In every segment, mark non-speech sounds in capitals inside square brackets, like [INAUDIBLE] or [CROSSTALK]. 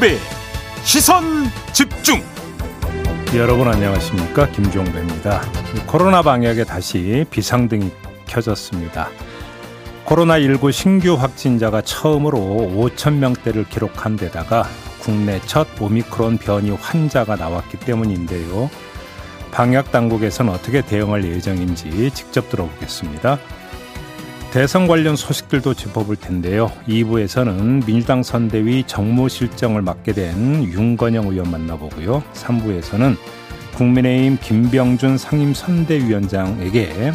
김종배 시선 집중. 여러분 안녕하십니까? 김종배입니다. 코로나 방역에 다시 비상등이 켜졌습니다. 코로나19 신규 확진자가 처음으로 5천 명대를 기록한 데다가 국내 첫 오미크론 변이 환자가 나왔기 때문인데요. 방역 당국에서는 어떻게 대응할 예정인지 직접 들어보겠습니다. 대선 관련 소식들도 짚어볼 텐데요. 2부에서는 민주당 선대위 정무실정을 맡게 된 윤건영 의원 만나보고요. 3부에서는 국민의힘 김병준 상임선대위원장에게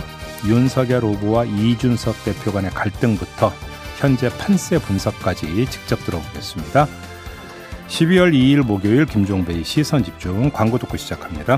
윤석열 후보와 이준석 대표 간의 갈등부터 현재 판세 분석까지 직접 들어보겠습니다. 12월 2일 목요일 김종배의 시선 집중 광고 듣고 시작합니다.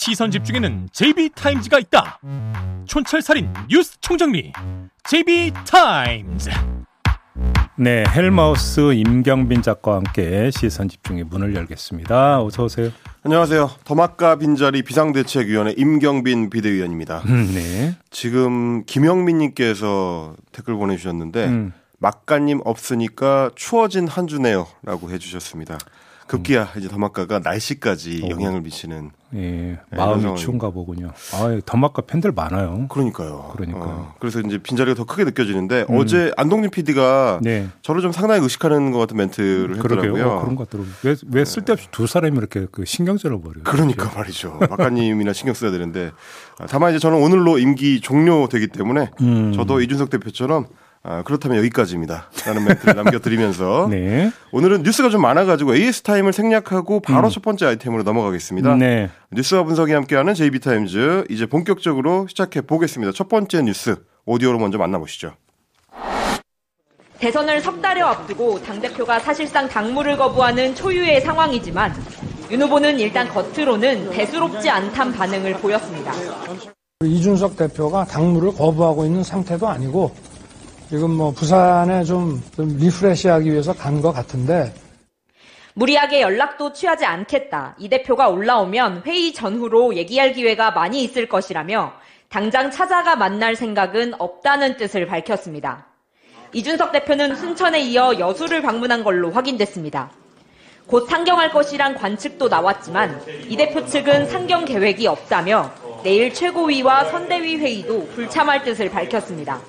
시선 집중에는 JB타임즈가 있다. 촌철살인 뉴스 총정리 JB타임즈. 네, 헬마우스 임경빈 작가와 함께 시선 집중의 문을 열겠습니다. 어서 오세요. 안녕하세요. 더마카 빈자리 비상대책위원회 임경빈 비대위원입니다. 음, 네. 지금 김영민님께서 댓글 보내주셨는데 음. 막가님 없으니까 추워진 한 주네요라고 해주셨습니다. 급기야 이제 더마카가 날씨까지 오. 영향을 미치는 예, 마음이 이런 추운가 보군요. 아, 더마카 팬들 많아요. 그러니까요. 그러니까요. 어, 그래서 이제 빈자리가 더 크게 느껴지는데 어제 안동진 PD가 네. 저를 좀 상당히 의식하는 것 같은 멘트를 그러게요. 했더라고요. 어, 그런 것 같더라고요. 왜, 왜 쓸데없이 두 사람이 이렇게 그 신경전을 벌여요? 그러니까 말이죠. 작가님이나 신경 써야 되는데 아, 다만 이제 저는 오늘로 임기 종료되기 때문에 음. 저도 이준석 대표처럼 아, 그렇다면 여기까지입니다. 라는 멘트를 남겨드리면서 [LAUGHS] 네. 오늘은 뉴스가 좀 많아가지고 AS 타임을 생략하고 바로 첫 번째 아이템으로 넘어가겠습니다. 음. 네. 뉴스와 분석이 함께하는 JB 타임즈 이제 본격적으로 시작해 보겠습니다. 첫 번째 뉴스 오디오로 먼저 만나보시죠. 대선을 석 달여 앞두고 당 대표가 사실상 당무를 거부하는 초유의 상황이지만 윤 후보는 일단 겉으로는 대수롭지 않단 반응을 보였습니다. 이준석 대표가 당무를 거부하고 있는 상태도 아니고 지금 뭐 부산에 좀, 좀 리프레시하기 위해서 간 것 같은데 무리하게 연락도 취하지 않겠다. 이 대표가 올라오면 회의 전후로 얘기할 기회가 많이 있을 것이라며 당장 찾아가 만날 생각은 없다는 뜻을 밝혔습니다. 이준석 대표는 순천에 이어 여수를 방문한 걸로 확인됐습니다. 곧 상경할 것이란 관측도 나왔지만 이 대표 측은 상경 계획이 없다며 내일 최고위와 선대위 회의도 불참할 뜻을 밝혔습니다.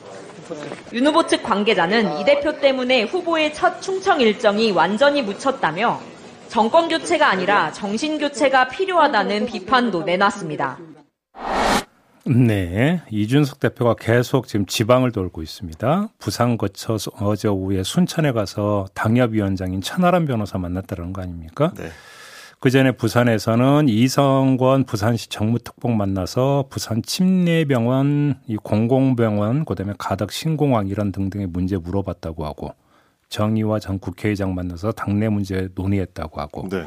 윤 후보 측 관계자는 이 대표 때문에 후보의 첫 충청 일정이 완전히 묻혔다며 정권 교체가 아니라 정신 교체가 필요하다는 비판도 내놨습니다. 네. 이준석 대표가 계속 지금 지방을 돌고 있습니다. 부산 거쳐서 어제 오후에 순천에 가서 당협위원장인 천하람 변호사 만났다는 거 아닙니까? 네. 그 전에 부산에서는 이성권 부산시 정무특보 만나서 부산 침례병원, 이 공공병원, 그다음에 가덕 신공항 이런 등등의 문제 물어봤다고 하고 정의와 전 국회의장 만나서 당내 문제 논의했다고 하고 네.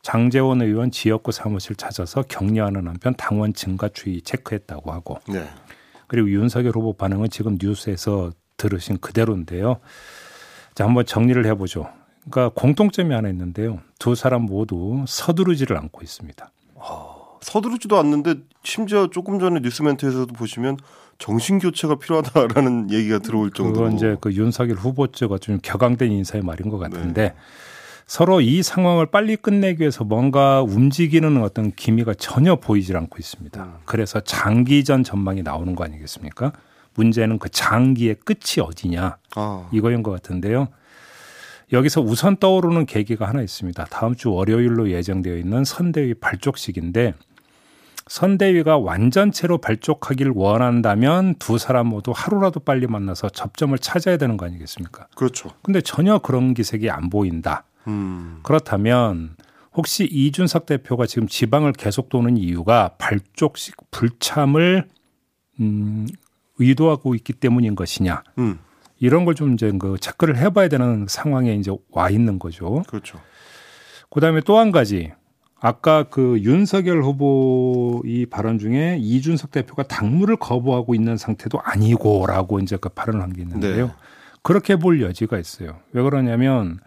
장재원 의원 지역구 사무실 찾아서 격려하는 한편 당원 증가 추이 체크했다고 하고 네. 그리고 윤석열 후보 반응은 지금 뉴스에서 들으신 그대로인데요. 자, 한번 정리를 해보죠. 그러니까 공통점이 하나 있는데요. 두 사람 모두 서두르지를 않고 있습니다. 서두르지도 않는데 심지어 조금 전에 뉴스 멘트에서도 보시면 정신 교체가 필요하다라는 [LAUGHS] 얘기가 들어올 정도로 그건 이제 그 윤석열 후보 쪽가 좀 격앙된 인사의 말인 것 같은데 서로 이 상황을 빨리 끝내기 위해서 뭔가 움직이는 어떤 기미가 전혀 보이질 않고 있습니다. 그래서 장기전 전망이 나오는 거 아니겠습니까? 문제는 그 장기의 끝이 어디냐 아, 이거인 것 같은데요. 여기서 우선 떠오르는 계기가 하나 있습니다. 다음 주 월요일로 예정되어 있는 선대위 발족식인데 선대위가 완전체로 발족하길 원한다면 두 사람 모두 하루라도 빨리 만나서 접점을 찾아야 되는 거 아니겠습니까? 그렇죠. 근데 전혀 그런 기색이 안 보인다. 음, 그렇다면 혹시 이준석 대표가 지금 지방을 계속 도는 이유가 발족식 불참을 음, 의도하고 있기 때문인 것이냐? 음, 이런 걸 좀 이제 그 체크를 해봐야 되는 상황에 이제 와 있는 거죠. 그렇죠. 그다음에 또 한 가지 아까 그 윤석열 후보 이 발언 중에 이준석 대표가 당무를 거부하고 있는 상태도 아니고라고 이제 그 발언을 한 게 있는데요. 네. 그렇게 볼 여지가 있어요. 왜 그러냐면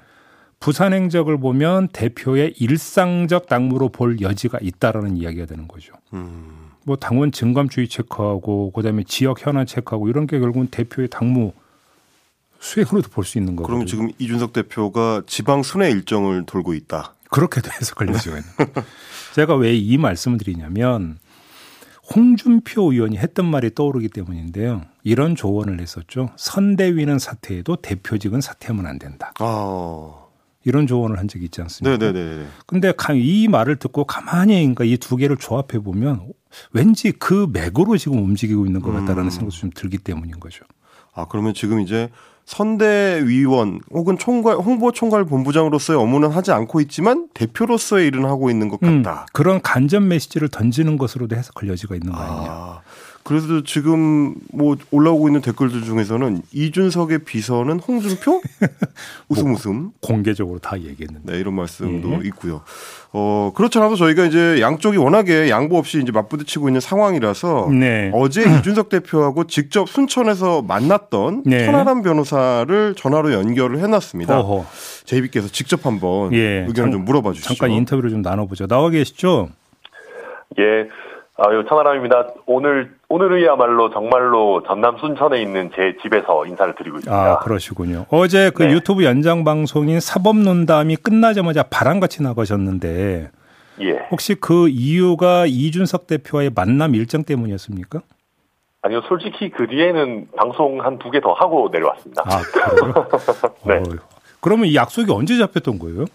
부산 행적을 보면 대표의 일상적 당무로 볼 여지가 있다라는 이야기가 되는 거죠. 음. 뭐 당원 증감주의 체크하고 그다음에 지역 현안 체크하고 이런 게 결국은 대표의 당무 수행으로도 볼 수 있는 거고. 그럼 지금 이준석 대표가 지방 순회 일정을 돌고 있다. 그렇게도 해석할 여지가 있는 거예요. 제가 왜 이 말씀을 드리냐면 홍준표 의원이 했던 말이 떠오르기 때문인데요. 이런 조언을 했었죠. 선대위는 사퇴해도 대표직은 사퇴하면 안 된다. 아. 이런 조언을 한 적이 있지 않습니까? 네네네. 근데 가- 이 말을 듣고 가만히 그러니까 이 두 개를 조합해 보면 왠지 그 맥으로 지금 움직이고 있는 것 같다라는 음. 생각이 좀 들기 때문인 거죠. 아 그러면 지금 이제 선대위원 혹은 총괄 홍보 총괄 본부장으로서의 업무는 하지 않고 있지만 대표로서의 일은 하고 있는 것 음, 같다. 그런 간접 메시지를 던지는 것으로도 해석할 여지가 있는 거 아니냐. 아, 그래도 지금 뭐 올라오고 있는 댓글들 중에서는 이준석의 비서는 홍준표? [LAUGHS] 웃음 웃음. 공개적으로 다 얘기했는데. 네, 이런 말씀도 예. 있고요. 어, 그렇지 않아도 저희가 이제 양쪽이 워낙에 양보 없이 이제 맞부딪히고 있는 상황이라서 네. 어제 [LAUGHS] 이준석 대표하고 직접 순천에서 만났던 네. 천하람 변호사를 전화로 연결을 해놨습니다. 어허. 제이비께서 직접 한번 예. 의견을 잠- 좀 물어봐 주시죠. 잠깐 인터뷰를 좀 나눠보죠. 나와 계시죠? 예. 아유, 천하람입니다. 오늘, 오늘이야말로 정말로 전남 순천에 있는 제 집에서 인사를 드리고 있습니다. 아, 그러시군요. 어제 그 네. 유튜브 연장 방송인 사법논담이 끝나자마자 바람같이 나가셨는데 예. 혹시 그 이유가 이준석 대표와의 만남 일정 때문이었습니까? 아니요, 솔직히 그 뒤에는 방송 한 두 개 더 하고 내려왔습니다. 아, 그래요? [LAUGHS] 네. 어휴. 그러면 이 약속이 언제 잡혔던 거예요?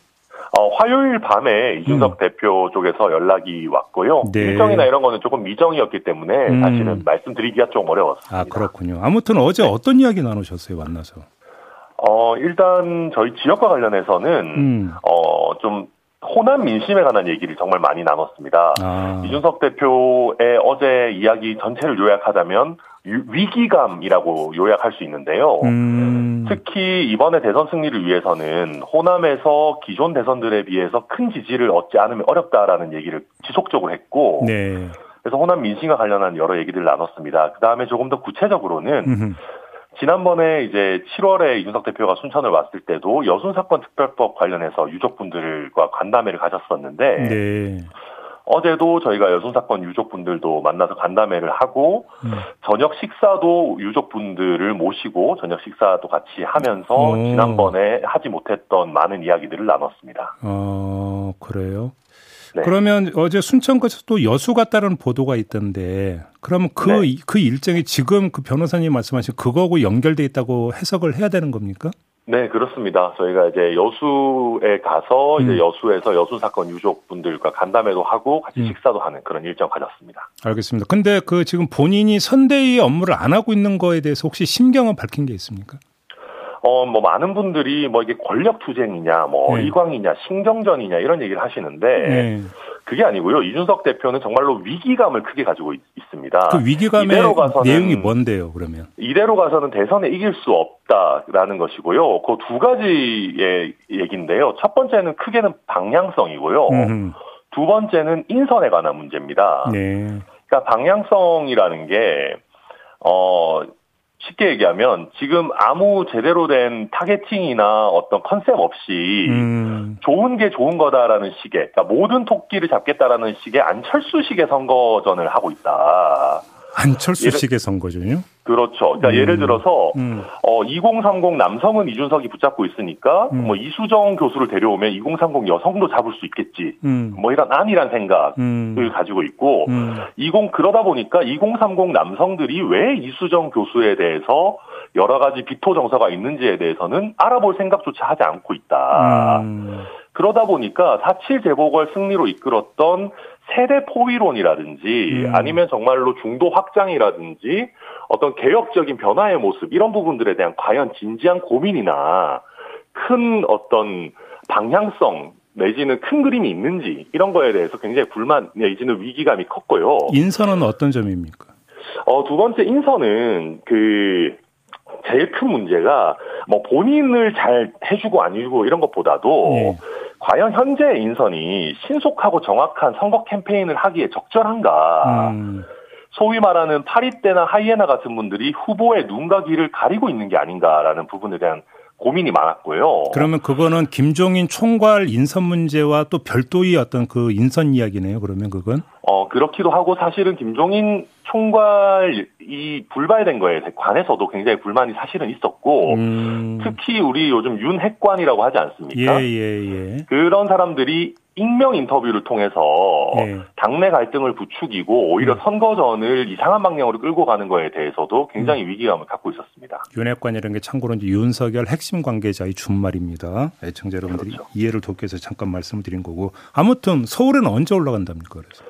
어, 화요일 밤에 이준석 대표 쪽에서 연락이 왔고요. 음. 네. 일정이나 이런 거는 조금 미정이었기 때문에 음. 사실은 말씀드리기가 좀 어려웠습니다. 아, 그렇군요. 아무튼 어제 네. 어떤 이야기 나누셨어요, 만나서? 어, 일단 저희 지역과 관련해서는 음. 어, 좀 호남 민심에 관한 얘기를 정말 많이 나눴습니다. 아, 이준석 대표의 어제 이야기 전체를 요약하자면 유- 위기감이라고 요약할 수 있는데요. 음, 특히 이번에 대선 승리를 위해서는 호남에서 기존 대선들에 비해서 큰 지지를 얻지 않으면 어렵다라는 얘기를 지속적으로 했고 네. 그래서 호남 민심과 관련한 여러 얘기들을 나눴습니다. 그 다음에 조금 더 구체적으로는 음흠. 지난번에 이제 7월에 이준석 대표가 순천을 왔을 때도 여순 사건 특별법 관련해서 유족분들과 간담회를 가졌었는데 네. 어제도 저희가 여순 사건 유족분들도 만나서 간담회를 하고 음. 저녁 식사도 유족분들을 모시고 저녁 식사도 같이 하면서 오. 지난번에 하지 못했던 많은 이야기들을 나눴습니다. 어, 그래요? 네. 그러면 어제 순천까지 또 여수 갔다는 보도가 있던데, 그러면 그, 네. 이- 그 일정이 지금 그 변호사님 말씀하신 그거하고 연결돼 있다고 해석을 해야 되는 겁니까? 네, 그렇습니다. 저희가 이제 여수에 가서 이제 음. 여수에서 여수 사건 유족분들과 간담회도 하고 같이 음. 식사도 하는 그런 일정 가졌습니다. 알겠습니다. 근데 그 지금 본인이 선대위 업무를 안 하고 있는 거에 대해서 혹시 심경은 밝힌 게 있습니까? 어, 뭐 많은 분들이 뭐 이게 권력 투쟁이냐, 뭐 네. 이광이냐, 신경전이냐 이런 얘기를 하시는데 네. 그게 아니고요. 이준석 대표는 정말로 위기감을 크게 가지고 있, 습니다 그 위기감의 이대로 가서는 내용이 뭔데요, 그러면? 이대로 가서는 대선에 이길 수 없다라는 것이고요. 그 두 가지의 얘기인데요. 첫 번째는 크게는 방향성이고요. 음흠. 두 번째는 인선에 관한 문제입니다. 네. 그러니까 방향성이라는 게, 어, 쉽게 얘기하면 지금 아무 제대로 된 targeting이나 어떤 컨셉 없이 음, 좋은 게 좋은 거다라는 식의, 그러니까 모든 토끼를 잡겠다라는 식의 안철수식의 선거전을 하고 있다. 안철수식의 선거전요? 그렇죠. 그러니까 음. 예를 들어서 음. 어 2030 남성은 이준석이 붙잡고 있으니까 음. 뭐 이수정 교수를 데려오면 2030 여성도 잡을 수 있겠지. 음. 뭐 이런 안이한 생각을 음. 가지고 있고 음. 20 그러다 보니까 2030 남성들이 왜 이수정 교수에 대해서 여러 가지 비토 정서가 있는지에 대해서는 알아볼 생각조차 하지 않고 있다. 음. 그러다 보니까 4.7 재보궐 승리로 이끌었던 세대 포위론이라든지 음. 아니면 정말로 중도 확장이라든지 어떤 개혁적인 변화의 모습 이런 부분들에 대한 과연 진지한 고민이나 큰 어떤 방향성 내지는 큰 그림이 있는지 이런 거에 대해서 굉장히 불만 내지는 위기감이 컸고요. 인선은 어떤 점입니까? 어, 두 번째 인선은 그 제일 큰 문제가 뭐 본인을 잘 해주고 안 해주고 이런 것보다도 예. 과연 현재 인선이 신속하고 정확한 선거 캠페인을 하기에 적절한가? 음. 소위 말하는 파리떼나 하이에나 같은 분들이 후보의 눈과 귀를 가리고 있는 게 아닌가라는 부분에 대한 고민이 많았고요. 그러면 그거는 김종인 총괄 인선 문제와 또 별도의 어떤 그 인선 이야기네요. 그러면 그건 어, 그렇기도 하고 사실은 김종인 총괄이 불발된 거에 관해서도 굉장히 불만이 사실은 있었고 음. 특히 우리 요즘 윤핵관이라고 하지 않습니까? 예 예 예. 그런 사람들이 익명 인터뷰를 통해서 예. 당내 갈등을 부추기고 오히려 음. 선거 전을 이상한 방향으로 끌고 가는 거에 대해서도 굉장히 음. 위기감을 갖고 있었습니다. 윤핵관이라는 게 참고로 이제 윤석열 핵심 관계자의 준말입니다. 애청자 여러분들이 그렇죠. 이해를 돕기 위해서 잠깐 말씀을 드린 거고 아무튼 서울에는 언제 올라간답니까? 그래서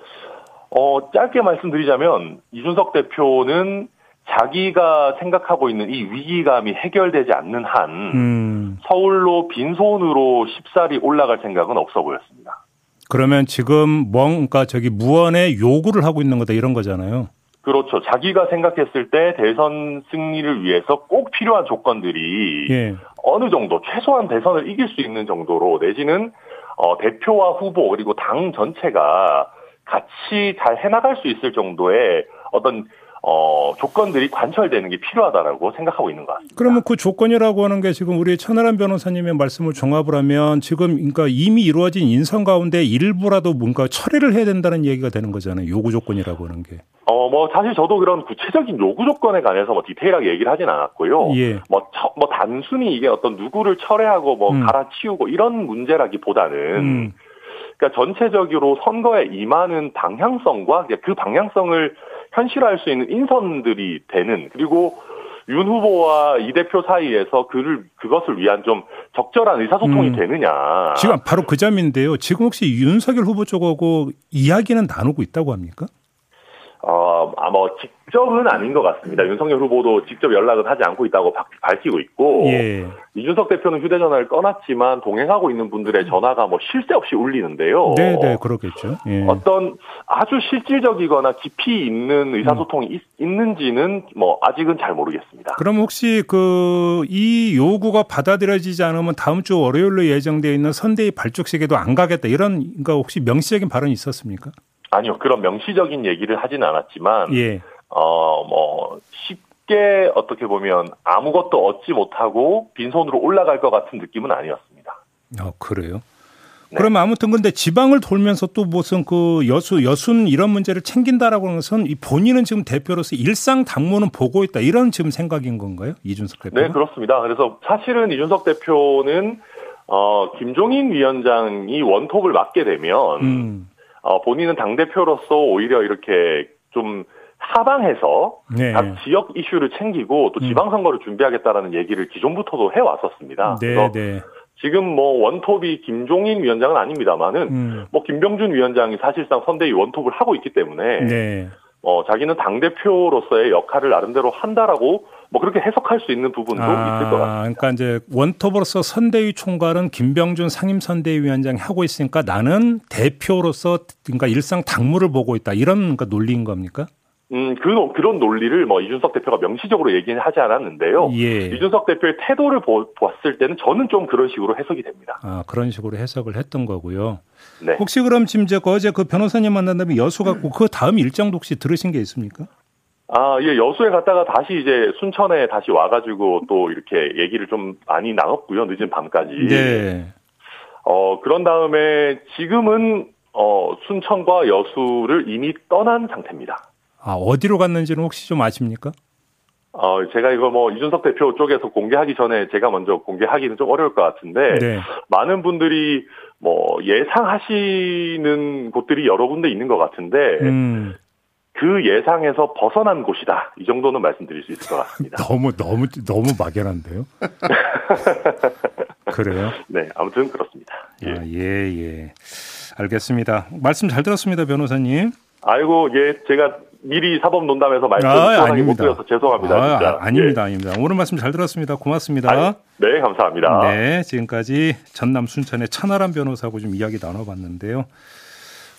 어, 짧게 말씀드리자면 이준석 대표는 자기가 생각하고 있는 이 위기감이 해결되지 않는 한 음. 서울로 빈손으로 쉽사리 올라갈 생각은 없어 보였습니다. 그러면 지금 뭔가 저기 무언의 요구를 하고 있는 거다 이런 거잖아요. 그렇죠. 자기가 생각했을 때 대선 승리를 위해서 꼭 필요한 조건들이 예. 어느 정도 최소한 대선을 이길 수 있는 정도로 내지는 어, 대표와 후보 그리고 당 전체가 같이 잘 해나갈 수 있을 정도의 어떤 어, 조건들이 관철되는 게 필요하다라고 생각하고 있는 것 같습니다. 그러면 그 조건이라고 하는 게 지금 우리 천하람 변호사님의 말씀을 종합을 하면 지금 그러니까 이미 이루어진 인선 가운데 일부라도 뭔가 처리를 해야 된다는 얘기가 되는 거잖아요. 요구 조건이라고 하는 게. 어, 뭐, 사실 저도 그런 구체적인 요구 조건에 관해서 뭐 디테일하게 얘기를 하진 않았고요. 예. 뭐, 처- 뭐, 단순히 이게 어떤 누구를 철회하고 뭐, 음. 갈아치우고 이런 문제라기보다는, 음. 그러니까 전체적으로 선거에 임하는 방향성과 그 방향성을 현실화할 수 있는 인선들이 되는, 그리고 윤 후보와 이 대표 사이에서 그를, 그것을 위한 좀 적절한 의사소통이 음. 되느냐. 지금 바로 그 점인데요. 지금 혹시 윤석열 후보 쪽하고 이야기는 나누고 있다고 합니까? 어, 아, 뭐, 직접은 아닌 것 같습니다. 윤석열 후보도 직접 연락은 하지 않고 있다고 바- 밝히고 있고, 예. 이준석 대표는 휴대전화를 꺼놨지만 동행하고 있는 분들의 전화가 뭐 쉴 새 없이 울리는데요. 네, 네, 그렇겠죠. 예. 어떤 아주 실질적이거나 깊이 있는 의사소통이 있, 있는지는 뭐 아직은 잘 모르겠습니다. 그럼 혹시 그 이 요구가 받아들여지지 않으면 다음 주 월요일로 예정되어 있는 선대위 발족식에도 안 가겠다 이런 그러니까 혹시 명시적인 발언이 있었습니까? 아니요, 그런 명시적인 얘기를 하진 않았지만, 예. 어, 뭐, 쉽게 어떻게 보면 아무것도 얻지 못하고 빈손으로 올라갈 것 같은 느낌은 아니었습니다. 아, 그래요? 네. 그러면 아무튼 근데 지방을 돌면서 또 무슨 그 여수 여순 이런 문제를 챙긴다라고 하는 것은 이 본인은 지금 대표로서 일상 당무는 보고 있다 이런 지금 생각인 건가요? 이준석 대표? 네, 그렇습니다. 그래서 사실은 이준석 대표는 어, 김종인 위원장이 원톱을 맡게 되면 음. 어, 본인은 당 대표로서 오히려 이렇게 좀 사방에서 네. 음. 각 지역 이슈를 챙기고 또 지방선거를 준비하겠다라는 얘기를 기존부터도 해왔었습니다. 네, 그래서 네. 지금 뭐 원톱이 김종인 위원장은 아닙니다만은 음. 뭐 김병준 위원장이 사실상 선대위 원톱을 하고 있기 때문에 네. 어, 자기는 당 대표로서의 역할을 나름대로 한다라고 뭐 그렇게 해석할 수 있는 부분도 있을 것 같습니다. 그러니까 이제 원톱으로서 선대위 총괄은 김병준 상임선대위원장이 하고 있으니까 나는 대표로서 그러니까 일상 당무를 보고 있다 이런 그러니까 논리인 겁니까? 음, 그, 노- 그런 논리를 뭐 이준석 대표가 명시적으로 얘기는 하지 않았는데요. 예. 이준석 대표의 태도를 보, 봤을 때는 저는 좀 그런 식으로 해석이 됩니다. 아 그런 식으로 해석을 했던 거고요. 네. 혹시 그럼 지금 제가 어제 그 변호사님 만난 다음에 여수 갔고 그 다음 일정도 혹시 들으신 게 있습니까? 아, 예, 여수에 갔다가 다시 이제 순천에 다시 와가지고 또 이렇게 얘기를 좀 많이 나눴고요. 늦은 밤까지. 네. 어, 그런 다음에 지금은 어, 순천과 여수를 이미 떠난 상태입니다. 아 어디로 갔는지는 혹시 좀 아십니까? 어, 제가 이거 뭐 이준석 대표 쪽에서 공개하기 전에 제가 먼저 공개하기는 좀 어려울 것 같은데 네. 많은 분들이 뭐 예상하시는 곳들이 여러 군데 있는 것 같은데 음, 그 예상에서 벗어난 곳이다. 이 정도는 말씀드릴 수 있을 것 같습니다. [LAUGHS] 너무 너무 너무 막연한데요. [LAUGHS] 그래요? 네, 아무튼 그렇습니다. 예. 아, 예, 예. 알겠습니다. 말씀 잘 들었습니다, 변호사님. 아이고, 예, 제가 미리 사법 논담에서 말씀 아, 시원하게 못 아닙니다. 드려서 죄송합니다. 아, 진짜. 아, 아닙니다, 아닙니다. 오늘 말씀 잘 들었습니다. 고맙습니다. 예. 아니, 네, 감사합니다. 네, 지금까지 전남 순천의 천하람 변호사하고 좀 이야기 나눠봤는데요.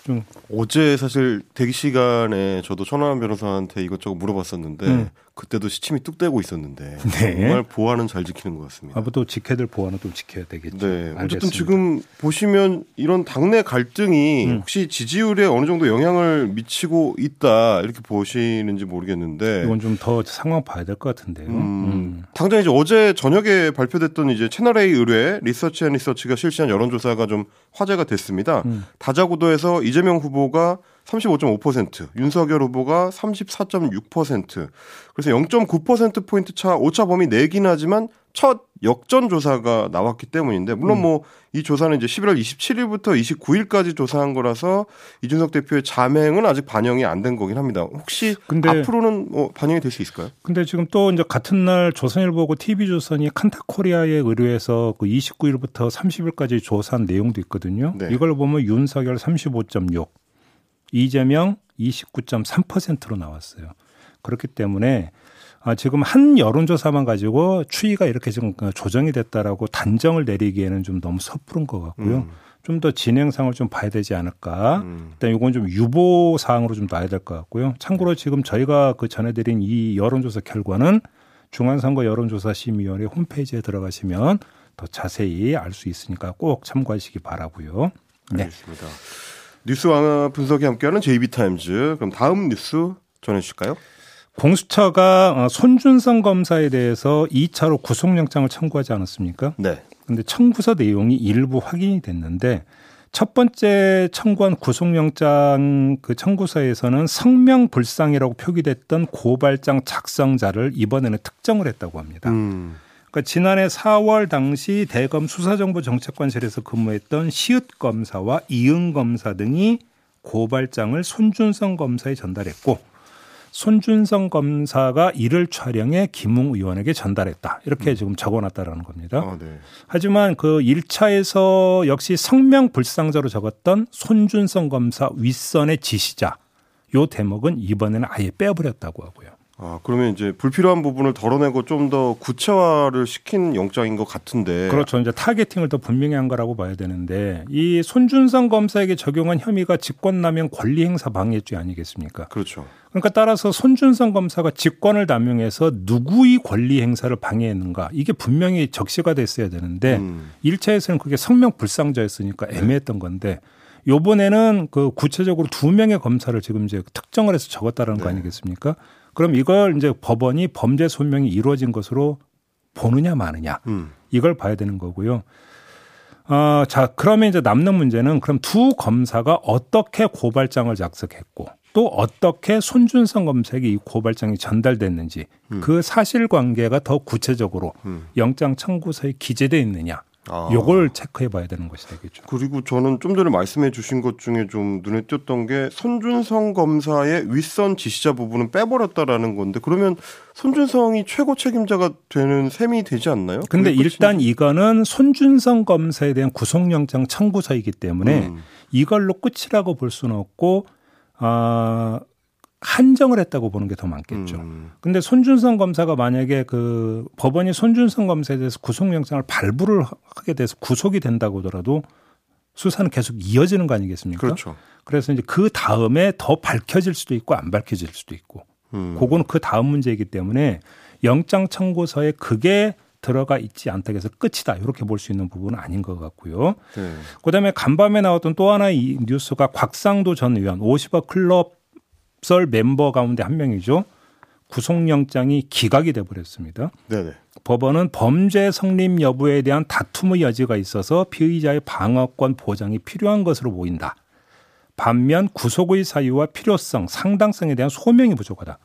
좀 어제 사실 대기 시간에 저도 천하람 변호사한테 이것저것 물어봤었는데 음. 그때도 시침이 뚝 떼고 있었는데 [LAUGHS] 네. 정말 보안은 잘 지키는 것 같습니다. 아무도 지켜야 될 보안은 또 지켜야 되겠죠. 네. 어쨌든 알겠습니다. 지금 보시면 이런 당내 갈등이 음. 혹시 지지율에 어느 정도 영향을 미치고 있다 이렇게 보시는지 모르겠는데 이건 좀 더 상황 봐야 될 것 같은데요. 음, 음. 당장 이제 어제 저녁에 발표됐던 이제 채널 A 의뢰 리서치 앤 리서치가 실시한 여론조사가 좀 화제가 됐습니다. 음. 다자구도에서 이재명 후보가 35.5%, 윤석열 후보가 34.6%. 그래서 0.9% 포인트 차 오차 범위 내긴 하지만 첫 역전 조사가 나왔기 때문인데 물론 음. 뭐이 조사는 이제 11월 27일부터 29일까지 조사한 거라서 이준석 대표의 자맹은 아직 반영이 안 된 거긴 합니다. 혹시 근데- 앞으로는 뭐 반영이 될 수 있을까요? 근데 지금 또 이제 같은 날 조선일보고 TV조선이 칸타코리아에 의뢰해서 그 29일부터 30일까지 조사한 내용도 있거든요. 네. 이걸 보면 윤석열 35.6, 이재명 29.3%로 나왔어요. 그렇기 때문에 아, 지금 한 여론조사만 가지고 추이가 이렇게 지금 조정이 됐다라고 단정을 내리기에는 좀 너무 섣부른 것 같고요. 음. 좀더 진행상을 좀 봐야 되지 않을까. 음. 일단 이건 좀 유보 사항으로 좀 놔야 될 것 같고요. 참고로 지금 저희가 그 전해드린 이 여론조사 결과는 중앙선거 여론조사 심의위원회 홈페이지에 들어가시면 더 자세히 알 수 있으니까 꼭 참고하시기 바라고요. 네. 알겠습니다. 뉴스 왕 분석이 함께하는 JB타임즈. 그럼 다음 뉴스 전해주실까요? 공수처가 어, 손준성 검사에 대해서 2차로 구속영장을 청구하지 않았습니까? 네. 근데 청구서 내용이 일부 확인이 됐는데 첫 번째 청구한 구속영장 그 청구서에서는 성명불상이라고 표기됐던 고발장 작성자를 이번에는 특정을 했다고 합니다. 음. 그러니까 지난해 4월 당시 대검 수사정보 정책관실에서 근무했던 시읒 검사와 이응 검사 등이 고발장을 손준성 검사에 전달했고 손준성 검사가 이를 촬영해 김웅 의원에게 전달했다. 이렇게 지금 적어놨다라는 겁니다. 아, 네. 하지만 그 1차에서 역시 성명 불상자로 적었던 손준성 검사 윗선의 지시자 요 대목은 이번에는 아예 빼버렸다고 하고요. 아, 그러면 이제 불필요한 부분을 덜어내고 좀 더 구체화를 시킨 영장인 것 같은데. 그렇죠. 이제 타겟팅을 더 분명히 한 거라고 봐야 되는데 이 손준성 검사에게 적용한 혐의가 직권남용 권리행사 방해죄 아니겠습니까? 그렇죠. 그러니까 따라서 손준성 검사가 직권을 남용해서 누구의 권리 행사를 방해했는가 이게 분명히 적시가 됐어야 되는데 음. 일 1차에서는 그게 성명 불상자였으니까 애매했던 건데 요번에는 그 구체적으로 두 명의 검사를 지금 이제 특정을 해서 적었다라는 거 네. 아니겠습니까? 그럼 이걸 이제 법원이 범죄 소명이 이루어진 것으로 보느냐 마느냐 음. 이걸 봐야 되는 거고요. 어, 자, 그러면 이제 남는 문제는 그럼 두 검사가 어떻게 고발장을 작성했고 또 어떻게 손준성 검사에게 이 고발장이 전달됐는지 그 사실관계가 더 구체적으로 음. 영장 청구서에 기재돼 있느냐 아. 요걸 체크해 봐야 되는 것이 되겠죠. 그리고 저는 좀 전에 말씀해 주신 것 중에 좀 눈에 띄었던 게 손준성 검사의 윗선 지시자 부분은 빼버렸다라는 건데 그러면 손준성이 최고 책임자가 되는 셈이 되지 않나요? 근데 일단? 이거는 손준성 검사에 대한 구속영장 청구서이기 때문에 음. 이걸로 끝이라고 볼 수는 없고 아 한정을 했다고 보는 게 더 많겠죠. 음. 근데 손준성 검사가 만약에 그 법원이 손준성 검사에 대해서 구속영장을 발부를 하게 돼서 구속이 된다고 하더라도 수사는 계속 이어지는 거 아니겠습니까? 그렇죠. 그래서 이제 그 다음에 더 밝혀질 수도 있고 안 밝혀질 수도 있고 음. 그거는 그 다음 문제이기 때문에 영장 청구서에 그게 들어가 있지 않다고 해서 끝이다 이렇게 볼 수 있는 부분은 아닌 것 같고요. 네. 그다음에 간밤에 나왔던 또 하나의 이 뉴스가 곽상도 전 의원 50억 클럽 설 멤버 가운데 한 명이죠. 구속영장이 기각이 돼 버렸습니다. 네네. 법원은 범죄 성립 여부에 대한 다툼의 여지가 있어서 피의자의 방어권 보장이 필요한 것으로 보인다. 반면 구속의 사유와 필요성, 상당성에 대한 소명이 부족하다.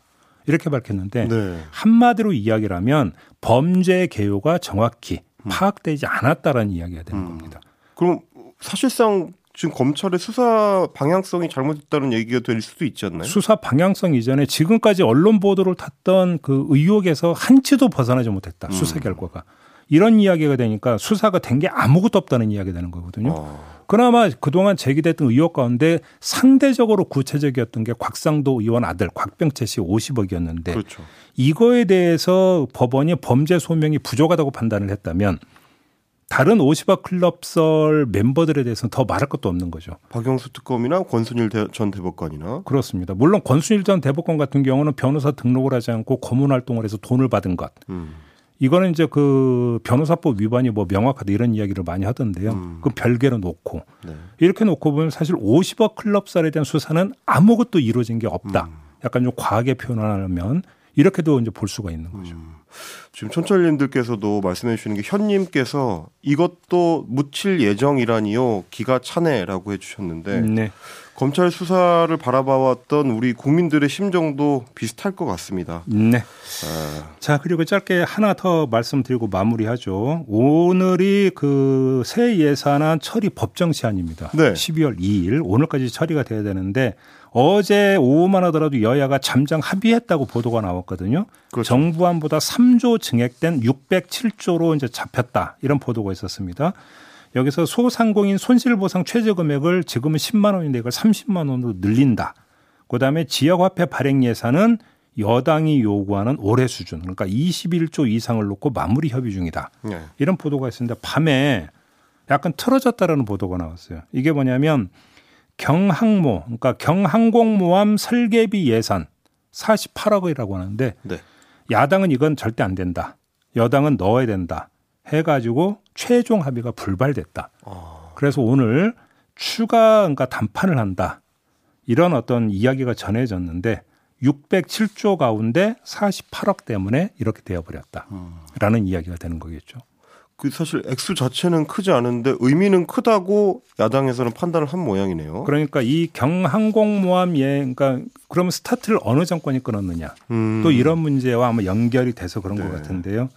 이렇게 밝혔는데 네. 한마디로 이야기를 하면 범죄 개요가 정확히 파악되지 않았다라는 이야기가 되는 음. 겁니다. 그럼 사실상 지금 검찰의 수사 방향성이 잘못됐다는 얘기가 될 수도 있지 않나요? 수사 방향성 이전에 지금까지 언론 보도를 탔던 그 의혹에서 한치도 벗어나지 못했다. 수사 음. 결과가. 이런 이야기가 되니까 수사가 된 게 아무것도 없다는 이야기가 되는 거거든요. 어. 그나마 그동안 제기됐던 의혹 가운데 상대적으로 구체적이었던 게 곽상도 의원 아들 곽병채 씨 50억이었는데 그렇죠. 이거에 대해서 법원이 범죄 소명이 부족하다고 판단을 했다면 다른 50억 클럽설 멤버들에 대해서는 더 말할 것도 없는 거죠. 박영수 특검이나 권순일 대, 전 대법관이나 그렇습니다. 물론 권순일 전 대법관 같은 경우는 변호사 등록을 하지 않고 고문 활동을 해서 돈을 받은 것. 음. 이거는 이제 그 변호사법 위반이 뭐 명확하다 이런 이야기를 많이 하던데요. 음. 그 별개로 놓고 네. 이렇게 놓고 보면 사실 50억 클럽설에 대한 수사는 아무것도 이루어진 게 없다. 음. 약간 좀 과하게 표현하면 이렇게도 이제 볼 수가 있는 거죠. 음. 지금 촌철님들께서도 말씀해 주시는 게 현님께서 이것도 묻힐 예정이라니요 기가 차네라고 해주셨는데 네. 검찰 수사를 바라봐왔던 우리 국민들의 심정도 비슷할 것 같습니다. 네. 아, 자, 그리고 짧게 하나 더 말씀드리고 마무리하죠. 오늘이 그 새 예산안 처리 법정 시한입니다. 네. 12월 2일 오늘까지 처리가 돼야 되는데 어제 오후만 하더라도 여야가 잠정 합의했다고 보도가 나왔거든요. 그렇죠. 정부안보다 3조 증액된 607조로 이제 잡혔다. 이런 보도가 있었습니다. 여기서 소상공인 손실보상 최저 금액을 지금은 10만 원인데 이걸 30만 원으로 늘린다. 그다음에 지역화폐 발행 예산은 여당이 요구하는 올해 수준 그러니까 21조 이상을 놓고 마무리 협의 중이다. 네. 이런 보도가 있었는데 밤에 약간 틀어졌다라는 보도가 나왔어요. 이게 뭐냐면 경항모 그러니까 경항공모함 설계비 예산 48억이라고 하는데 네. 야당은 이건 절대 안 된다. 여당은 넣어야 된다. 해가지고 최종 합의가 불발됐다. 아, 그래서 오늘 추가 그러니까 담판을 한다. 이런 어떤 이야기가 전해졌는데 607조 가운데 48억 때문에 이렇게 되어버렸다. 라는 이야기가 되는 거겠죠. 그 사실 액수 자체는 크지 않은데 의미는 크다고 야당에서는 판단을 한 모양이네요. 그러니까 이 경항공모함 예, 그러니까 그러면 스타트를 어느 정권이 끊었느냐. 음, 또 이런 문제와 아마 연결이 돼서 그런 것 네. 같은데요.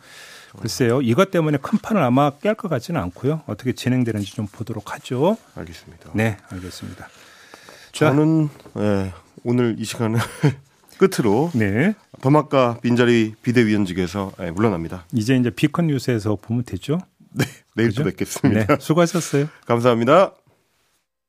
글쎄요, 이것 때문에 큰 판을 아마 깰 것 같지는 않고요. 어떻게 진행되는지 좀 보도록 하죠. 알겠습니다. 네, 알겠습니다. 자, 저는 예, 오늘 이 시간을 [LAUGHS] 끝으로 네, 범학과 빈자리 비대위원직에서 예, 물러납니다. 이제 이제 비컨 뉴스에서 보면 되죠. 내일 또 그죠? 뵙겠습니다. 네, 수고하셨어요. [LAUGHS] 감사합니다.